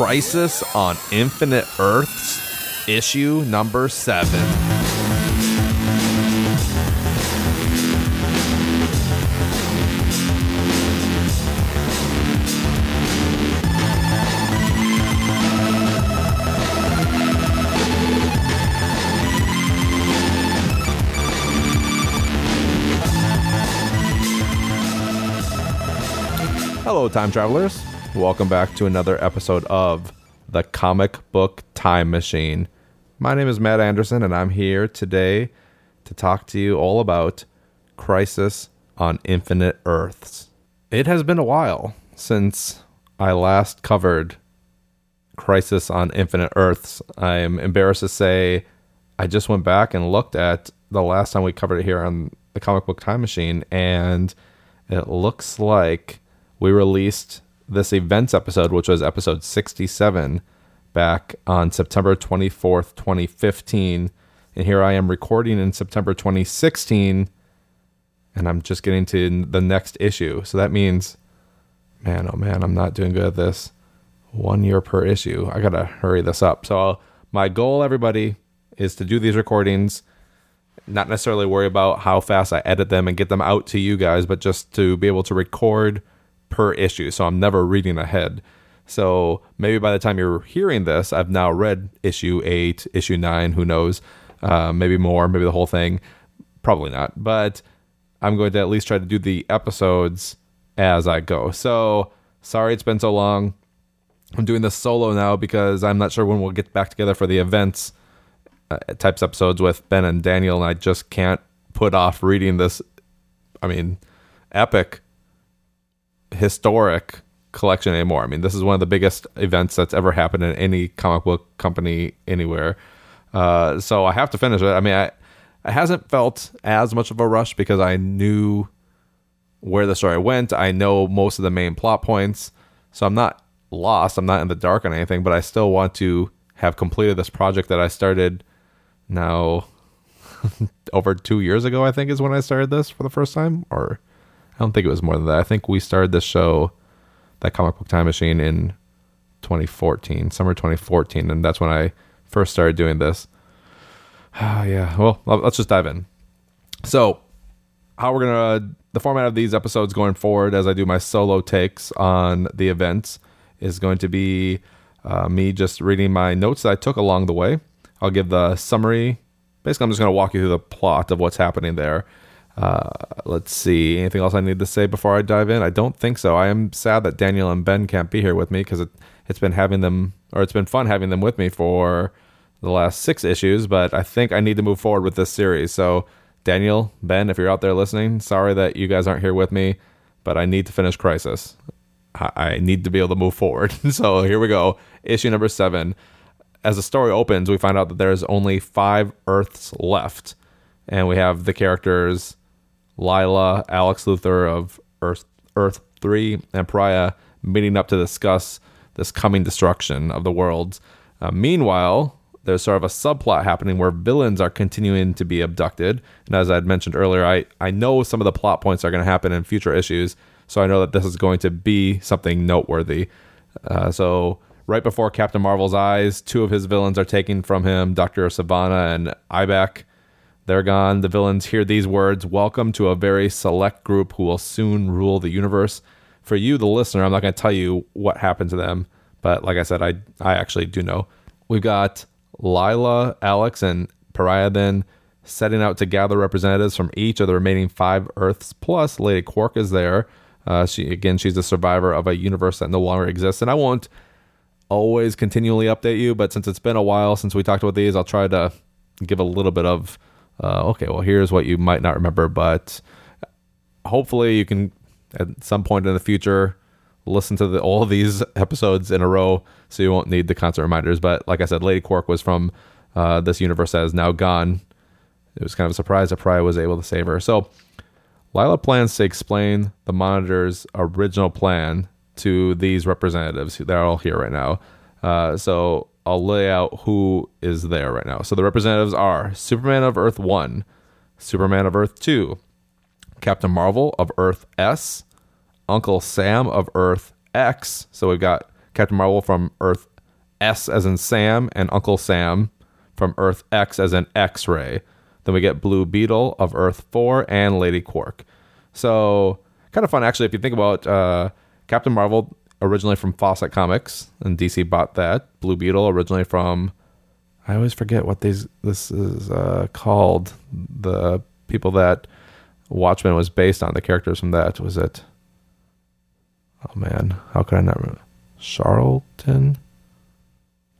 Crisis on Infinite Earths, issue number seven. Hello, time travelers. Welcome back to another episode of the Comic Book Time Machine. My name is Matt Anderson, and I'm here today to talk to you all about Crisis on Infinite Earths. It has been a while since I last covered Crisis on Infinite Earths. I'm embarrassed to say I just went back and looked at the last time we covered it here on the Comic Book Time Machine, and it looks like we released this events episode, which was episode 67, back on September 24th, 2015. And here I am recording in September 2016, and I'm just getting to the next issue. So that means, man, oh man, I'm not doing good at this. One year per issue. I got to hurry this up. So, my goal, everybody, is to do these recordings not necessarily worry about how fast I edit them and get them out to you guys, but just to be able to record per issue. So I'm never reading ahead. So maybe by the time you're hearing this, I've now read issue eight, issue nine, who knows? Uh, maybe more, maybe the whole thing. Probably not. But I'm going to at least try to do the episodes as I go. So sorry it's been so long. I'm doing this solo now because I'm not sure when we'll get back together for the events uh, types episodes with Ben and Daniel, and I just can't put off reading this. I mean, epic, historic collection anymore. I mean, this is one of the biggest events that's ever happened in any comic book company anywhere. Uh, so I have to finish it. I mean, I, it hasn't felt as much of a rush because I knew where the story went. I know most of the main plot points, so I'm not lost. I'm not in the dark on anything, but I still want to have completed this project that I started now over two years ago, I think is when I started this for the first time. Or I don't think it was more than that. I think we started this show, that comic book time machine, in 2014, summer 2014. And that's when I first started doing this. Ah, yeah. Well, let's just dive in. So, how we're to, the format of these episodes going forward as I do my solo takes on the events is going to be uh, me just reading my notes that I took along the way I'll give the summary. Basically, I'm just to walk you through the plot of what's happening there. Uh, let's see. Anything else I need to say before I dive in? I don't think so. I am sad that Daniel and Ben can't be here with me because it, it's been having them, or it's been fun having them with me for the last six issues, but I think I need to move forward with this series. So, Daniel, Ben, if you're out there listening, sorry that you guys aren't here with me, but I need to finish Crisis. I need to be able to move forward. so, here we go. Issue number seven as the story opens, we find out that there's only five Earths left, and we have the characters Lyla, Alex Luthor of Earth Earth Three, and Pariah meeting up to discuss this coming destruction of the worlds. Uh, meanwhile, there's sort of a subplot happening where villains are continuing to be abducted, and as I had mentioned earlier, I I know some of the plot points are going to happen in future issues, so I know that this is going to be something noteworthy. Uh, so right before Captain Marvel's eyes, two of his villains are taken from him, Dr. Sivana and Ibac. They're gone. The villains hear these words Welcome to a very select group who will soon rule the universe. For you, the listener, I'm not going to tell you what happened to them, but like I said, I, I actually do know. We've got Lyla, Alex, and Pariah then setting out to gather representatives from each of the remaining five Earths, plus Lady Quark is there. Uh, she again, she's a survivor of a universe that no longer exists, and I won't always continually update you, but since it's been a while since we talked about these, I'll try to give a little bit of uh, okay, well, here's what you might not remember, but hopefully you can at some point in the future listen to the, all these episodes in a row so you won't need the constant reminders. But like I said, Lady Quark was from uh, this universe that is now gone. It was kind of a surprise that Pariah was able to save her. So Lyla plans to explain the Monitor's original plan to these representatives. They're all here right now. Uh, so I'll lay out who is there right now. So the representatives are Superman of Earth 1, Superman of Earth 2, Captain Marvel of Earth S, Uncle Sam of Earth X. So we've got Captain Marvel from Earth S as in Sam and Uncle Sam from Earth X as in X Ray. Then we get Blue Beetle of Earth 4 and Lady Quark. So, kind of fun actually if you think about uh, Captain Marvel originally from Fawcett Comics and DC bought that. Blue Beetle originally from I always forget what these this is uh, called. The people that Watchmen was based on, the characters from that was it Oh man, how could I not remember? Charlton?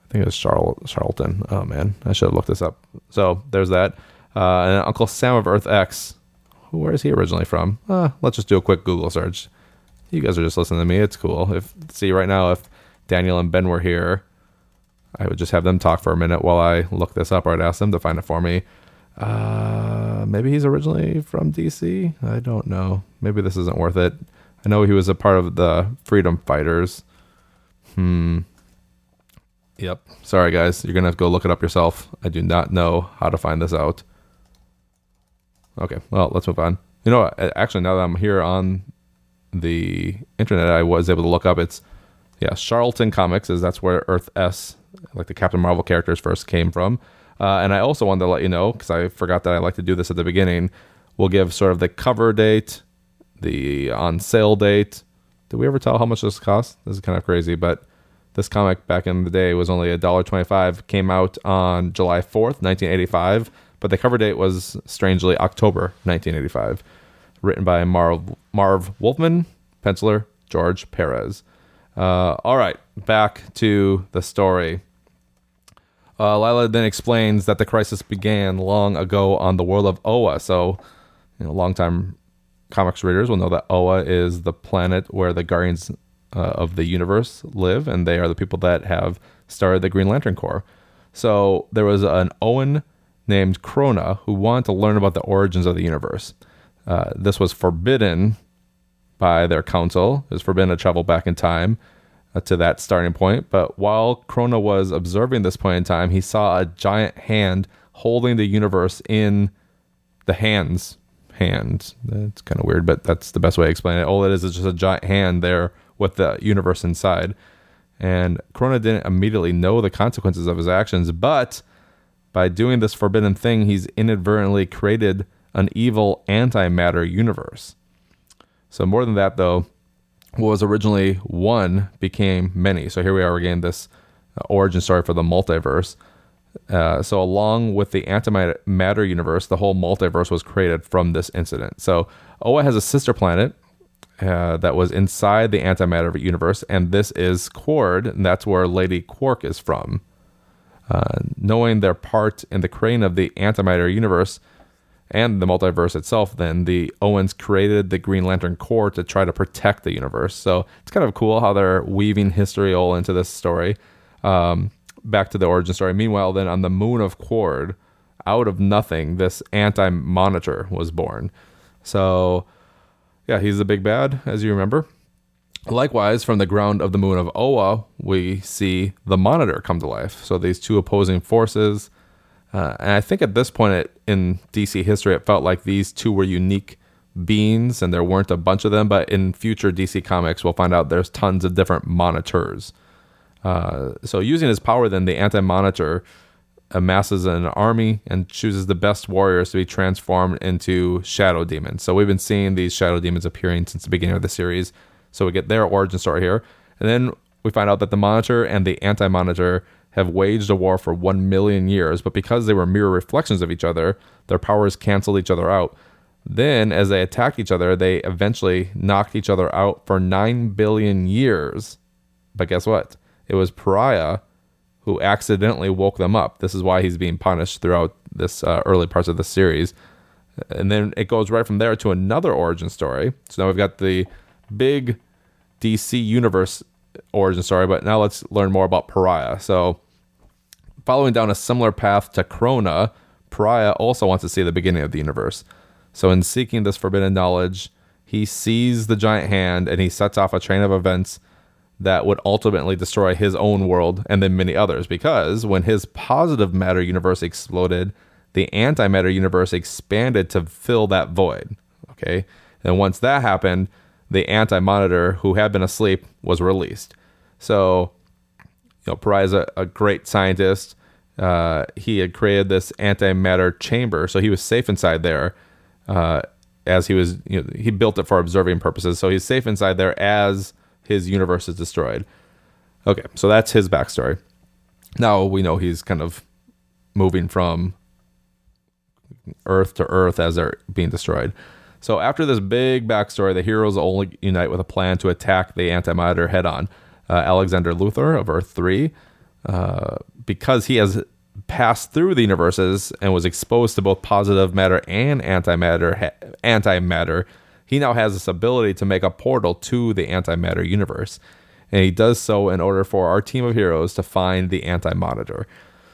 I think it was Charl- Charlton. Oh man, I should have looked this up. So there's that. Uh, and Uncle Sam of Earth X. Where is he originally from? Uh, let's just do a quick Google search. You guys are just listening to me. It's cool. If see right now, if Daniel and Ben were here, I would just have them talk for a minute while I look this up, or I'd ask them to find it for me. Uh, maybe he's originally from DC. I don't know. Maybe this isn't worth it. I know he was a part of the Freedom Fighters. Hmm. Yep. Sorry, guys. You're to have to go look it up yourself. I do not know how to find this out. Okay. Well, let's move on. You know, actually, now that I'm here on the internet, I was able to look up. It's, yeah, Charlton Comics, is that's where Earth S, like the Captain Marvel characters, first came from. Uh, and I also wanted to let you know, because I forgot that I like to do this at the beginning, we'll give sort of the cover date the on sale date. Did we ever tell how much this cost? This is kind of crazy, but this comic back in the day was only a dollar twenty-five. Came out on July fourth, nineteen eighty-five, but the cover date was strangely October nineteen eighty-five. Written by Marv Marv Wolfman, penciler George Perez. Uh, all right, back to the story. Uh, Lyla then explains that the crisis began long ago on the world of Oa. So, you know, longtime comics readers will know that Oa is the planet where the Guardians uh, of the Universe live, and they are the people that have started the Green Lantern Corps. So there was an Oan named Krona who wanted to learn about the origins of the universe. Uh, this was forbidden by their council. It was forbidden to travel back in time uh, to that starting point. But while Krona was observing this point in time, he saw a giant hand holding the universe in the hands hand. It's kind of weird, but that's the best way to explain it. All it is is just a giant hand there with the universe inside. And Krona didn't immediately know the consequences of his actions, but by doing this forbidden thing, he's inadvertently created an evil antimatter universe. So, more than that, though, what was originally one became many. So, here we are again, this origin story for the multiverse. Uh, so, along with the antimatter universe, the whole multiverse was created from this incident. So, Oa has a sister planet uh, that was inside the antimatter universe, and this is Qward, and that's where Lady Quark is from. Uh, knowing their part in the creation of the antimatter universe and the multiverse itself, then the Oans created the Green Lantern Corps to try to protect the universe. So, it's kind of cool how they're weaving history all into this story. Um, back to the origin story. Meanwhile, then on the moon of Qward, out of nothing, this anti monitor was born. So, yeah, he's the big bad, as you remember. Likewise, from the ground of the moon of Oa, we see the monitor come to life. So, these two opposing forces. Uh, and I think at this point it, in DC history, it felt like these two were unique beings and there weren't a bunch of them. But in future DC comics, we'll find out there's tons of different monitors. Uh, so, using his power, then the Anti Monitor amasses an army and chooses the best warriors to be transformed into shadow demons. So, we've been seeing these shadow demons appearing since the beginning of the series. So, we get their origin story here. And then we find out that the Monitor and the Anti Monitor have waged a war for one million years, but because they were mirror reflections of each other, their powers canceled each other out. Then, as they attacked each other, they eventually knocked each other out for nine billion years. But guess what? It was Pariah who accidentally woke them up. This is why he's being punished throughout this uh, early parts of the series. And then it goes right from there to another origin story. So now we've got the big DC universe origin story, but now let's learn more about Pariah. So, following down a similar path to Krona, Pariah also wants to see the beginning of the universe. So, in seeking this forbidden knowledge, he sees the giant hand and he sets off a train of events that would ultimately destroy his own world and then many others. Because when his positive matter universe exploded, the antimatter universe expanded to fill that void. Okay. And once that happened, the anti monitor who had been asleep was released. So, you know, Pariah is a, a great scientist. Uh, he had created this antimatter chamber, so he was safe inside there. Uh, as he was, you know, he built it for observing purposes, so he's safe inside there as his universe is destroyed. Okay, so that's his backstory. Now we know he's kind of moving from Earth to Earth as they're being destroyed. So after this big backstory, the heroes only unite with a plan to attack the antimatter head on. Uh, Alexander Luthor of Earth 3, uh, because he has passed through the universes and was exposed to both positive matter and antimatter, antimatter, he now has this ability to make a portal to the antimatter universe. And he does so in order for our team of heroes to find the anti monitor.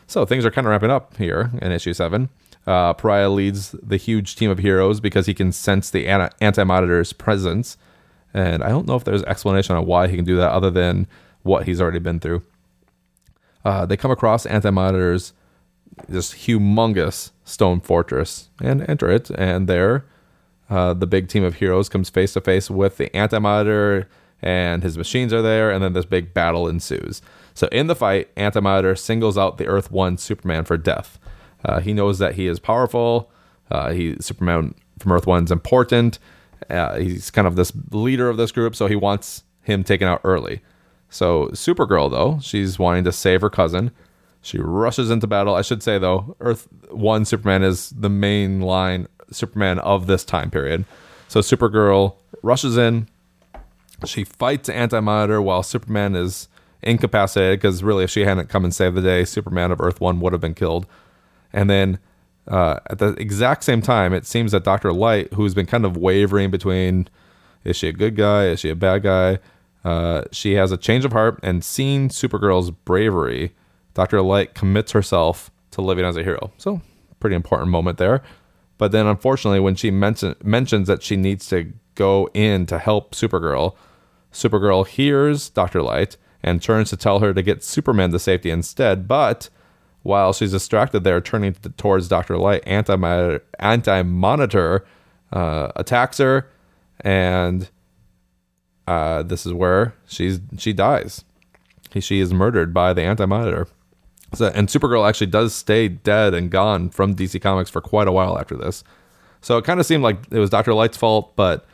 So things are kind of wrapping up here in issue 7. Uh, Pariah leads the huge team of heroes because he can sense the anti monitor's presence. And I don't know if there's explanation on why he can do that other than what he's already been through. Uh, they come across anti monitor's this humongous stone fortress and enter it. And there, uh, the big team of heroes comes face to face with the anti monitor, and his machines are there. And then this big battle ensues. So in the fight, anti monitor singles out the Earth One Superman for death. Uh, he knows that he is powerful. Uh, he Superman from Earth One is important. Uh, he's kind of this leader of this group, so he wants him taken out early. So Supergirl, though, she's wanting to save her cousin. She rushes into battle. I should say though, Earth One Superman is the main line Superman of this time period. So Supergirl rushes in. She fights Anti Monitor while Superman is incapacitated because really, if she hadn't come and saved the day, Superman of Earth One would have been killed. And then uh, at the exact same time, it seems that Doctor Light, who's been kind of wavering between is she a good guy, is she a bad guy, uh, she has a change of heart and seeing Supergirl's bravery, Doctor Light commits herself to living as a hero. So pretty important moment there. But then, unfortunately, when she mention, mentions that she needs to go in to help Supergirl, Supergirl hears Dr. Light and turns to tell her to get Superman to safety instead. But while she's distracted there, turning towards Dr. Light, Anti Monitor uh, attacks her, and uh, this is where she's she dies. She is murdered by the Anti Monitor. So, and Supergirl actually does stay dead and gone from DC Comics for quite a while after this. So it kind of seemed like it was Dr. Light's fault, but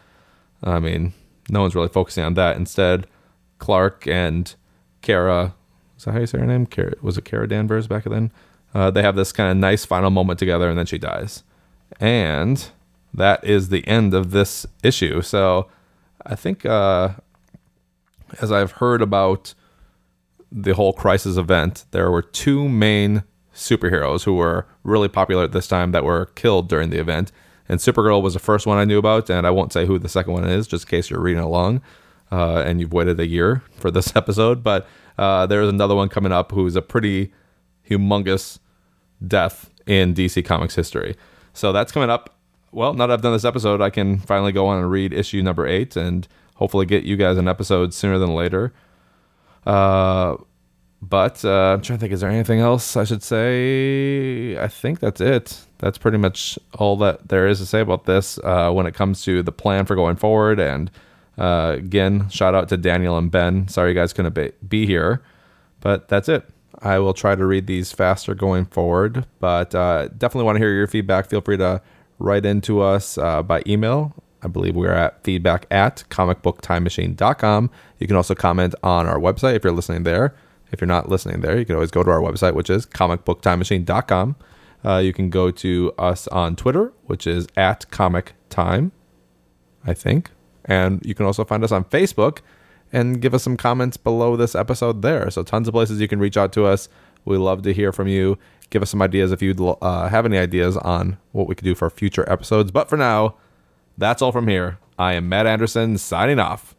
I mean, no one's really focusing on that. Instead, Clark and Kara is that how you say her name? Kara, was it Kara Danvers back then? Uh, they have this kind of nice final moment together, and then she dies. And that is the end of this issue. So I think, uh, as I've heard about the whole crisis event, there were two main superheroes who were really popular at this time that were killed during the event. And Supergirl was the first one I knew about, and I won't say who the second one is, just in case you're reading along uh, and you've waited a year for this episode. But uh, there's another one coming up who's a pretty humongous death in DC Comics history. So that's coming up. Well, now that I've done this episode, I can finally go on and read issue number eight and hopefully get you guys an episode sooner than later. Uh, but uh, I'm trying to think, is there anything else I should say? I think that's it. That's pretty much all that there is to say about this uh, when it comes to the plan for going forward and uh, again, shout out to Daniel and Ben. Sorry you guys couldn't be, be here, but that's it. I will try to read these faster going forward, but uh, definitely want to hear your feedback. Feel free to write into us uh, by email. I believe we're at feedback at comicbooktimemachine.com. You can also comment on our website if you're listening there. If you're not listening there, you can always go to our website, which is comicbooktimemachine.com. Uh, you can go to us on Twitter, which is at comic time, I think. And you can also find us on Facebook and give us some comments below this episode there. So, tons of places you can reach out to us. We love to hear from you. Give us some ideas if you uh, have any ideas on what we could do for future episodes. But for now, that's all from here. I am Matt Anderson signing off.